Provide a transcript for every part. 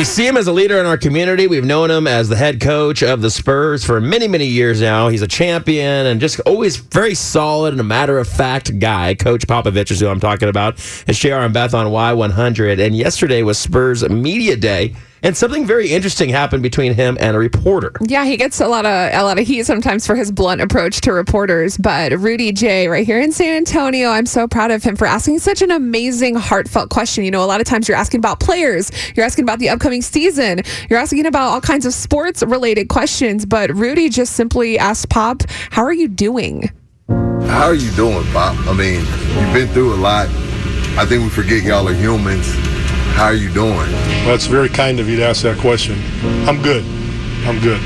we see him as a leader in our community. We've known him as the head coach of the Spurs for many, many years now. He's a champion and just always very solid and a matter of fact guy. Coach Popovich is who I'm talking about. It's JR and Beth on Y100. And yesterday was Spurs Media Day. And something very interesting happened between him and a reporter. Yeah, he gets a lot of a lot of heat sometimes for his blunt approach to reporters. But Rudy Jay, right here in San Antonio, I'm so proud of him for asking such an amazing, heartfelt question. You know, a lot of times you're asking about players, you're asking about the upcoming season, you're asking about all kinds of sports related questions. But Rudy just simply asked Pop, "How are you doing?" How are you doing, Pop? I mean, you've been through a lot. I think we forget y'all are humans. How are you doing? Well, it's very kind of you to ask that question. I'm good. I'm good.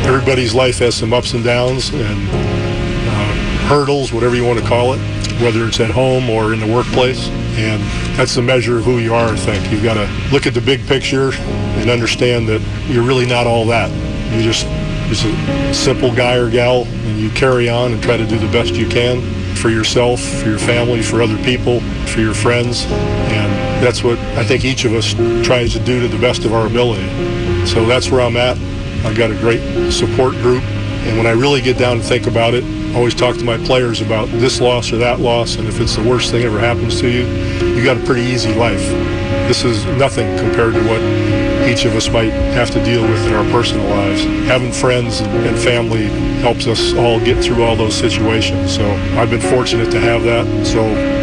Everybody's life has some ups and downs and uh, hurdles, whatever you want to call it, whether it's at home or in the workplace. And that's the measure of who you are, I think. You've got to look at the big picture and understand that you're really not all that. You're just, just a simple guy or gal, and you carry on and try to do the best you can for yourself, for your family, for other people, for your friends. And that's what I think each of us tries to do to the best of our ability. So that's where I'm at. I've got a great support group. And when I really get down and think about it, I always talk to my players about this loss or that loss. And if it's the worst thing ever happens to you, you got a pretty easy life. This is nothing compared to what each of us might have to deal with in our personal lives. Having friends and family helps us all get through all those situations. So I've been fortunate to have that. So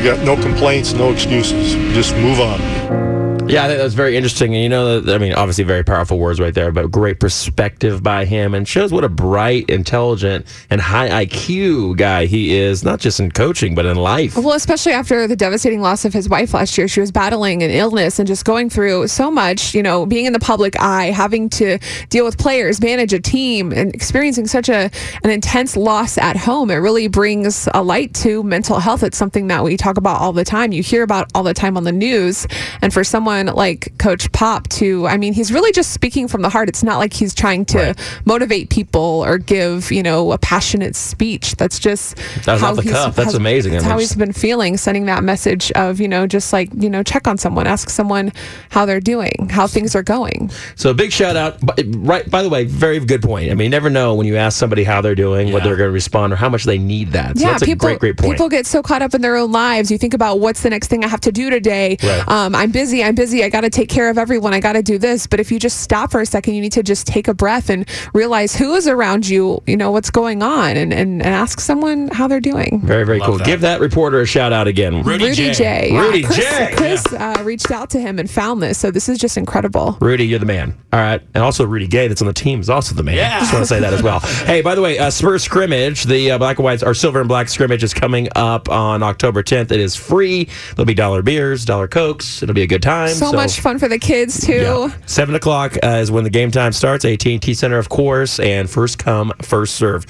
I got no complaints, no excuses. Just move on. Yeah, I think that was very interesting. And you know, I mean, obviously very powerful words right there, but great perspective by him and shows what a bright, intelligent, and high IQ guy he is, not just in coaching, but in life. Well, especially after the devastating loss of his wife last year. She was battling an illness and just going through so much, you know, being in the public eye, having to deal with players, manage a team, and experiencing such a an intense loss at home. It really brings a light to mental health. It's something that we talk about all the time. You hear about all the time on the news. And for someone someone like Coach Pop to, I mean, he's really just speaking from the heart. It's not like he's trying to right. motivate people or give, you know, a passionate speech. That's just that's off the cuff. That's has, amazing. That's how he's been feeling, sending that message of, you know, just like, you know, check on someone, ask someone how they're doing, how things are going. So a big shout out. Right. By the way, very good point. I mean, you never know when you ask somebody how they're doing, yeah. whether they're going to respond or how much they need that. So yeah, that's people, great, great point. People get so caught up in their own lives. You think about what's the next thing I have to do today. Right. Um, I'm busy. I'm busy busy. I got to take care of everyone. I got to do this. But if you just stop for a second, you need to just take a breath and realize who is around you, you know, what's going on, and, and, and ask someone how they're doing. Very, very cool. That. Give that reporter a shout out again. Rudy, Rudy Jay. J. Rudy yeah, Chris, J. Chris yeah. uh, reached out to him and found this. So this is just incredible. Rudy, you're the man. All right. And also Rudy Gay, that's on the team, is also the man. Yeah. Just want to say that as well. hey, by the way, uh, Spurs scrimmage, the uh, black and whites, or silver and black scrimmage is coming up on October 10th. It is free. There'll be dollar beers, dollar cokes. It'll be a good time. So, so much fun for the kids too. Yeah. Seven o'clock uh, is when the game time starts. AT&T Center, of course, and first come, first serve.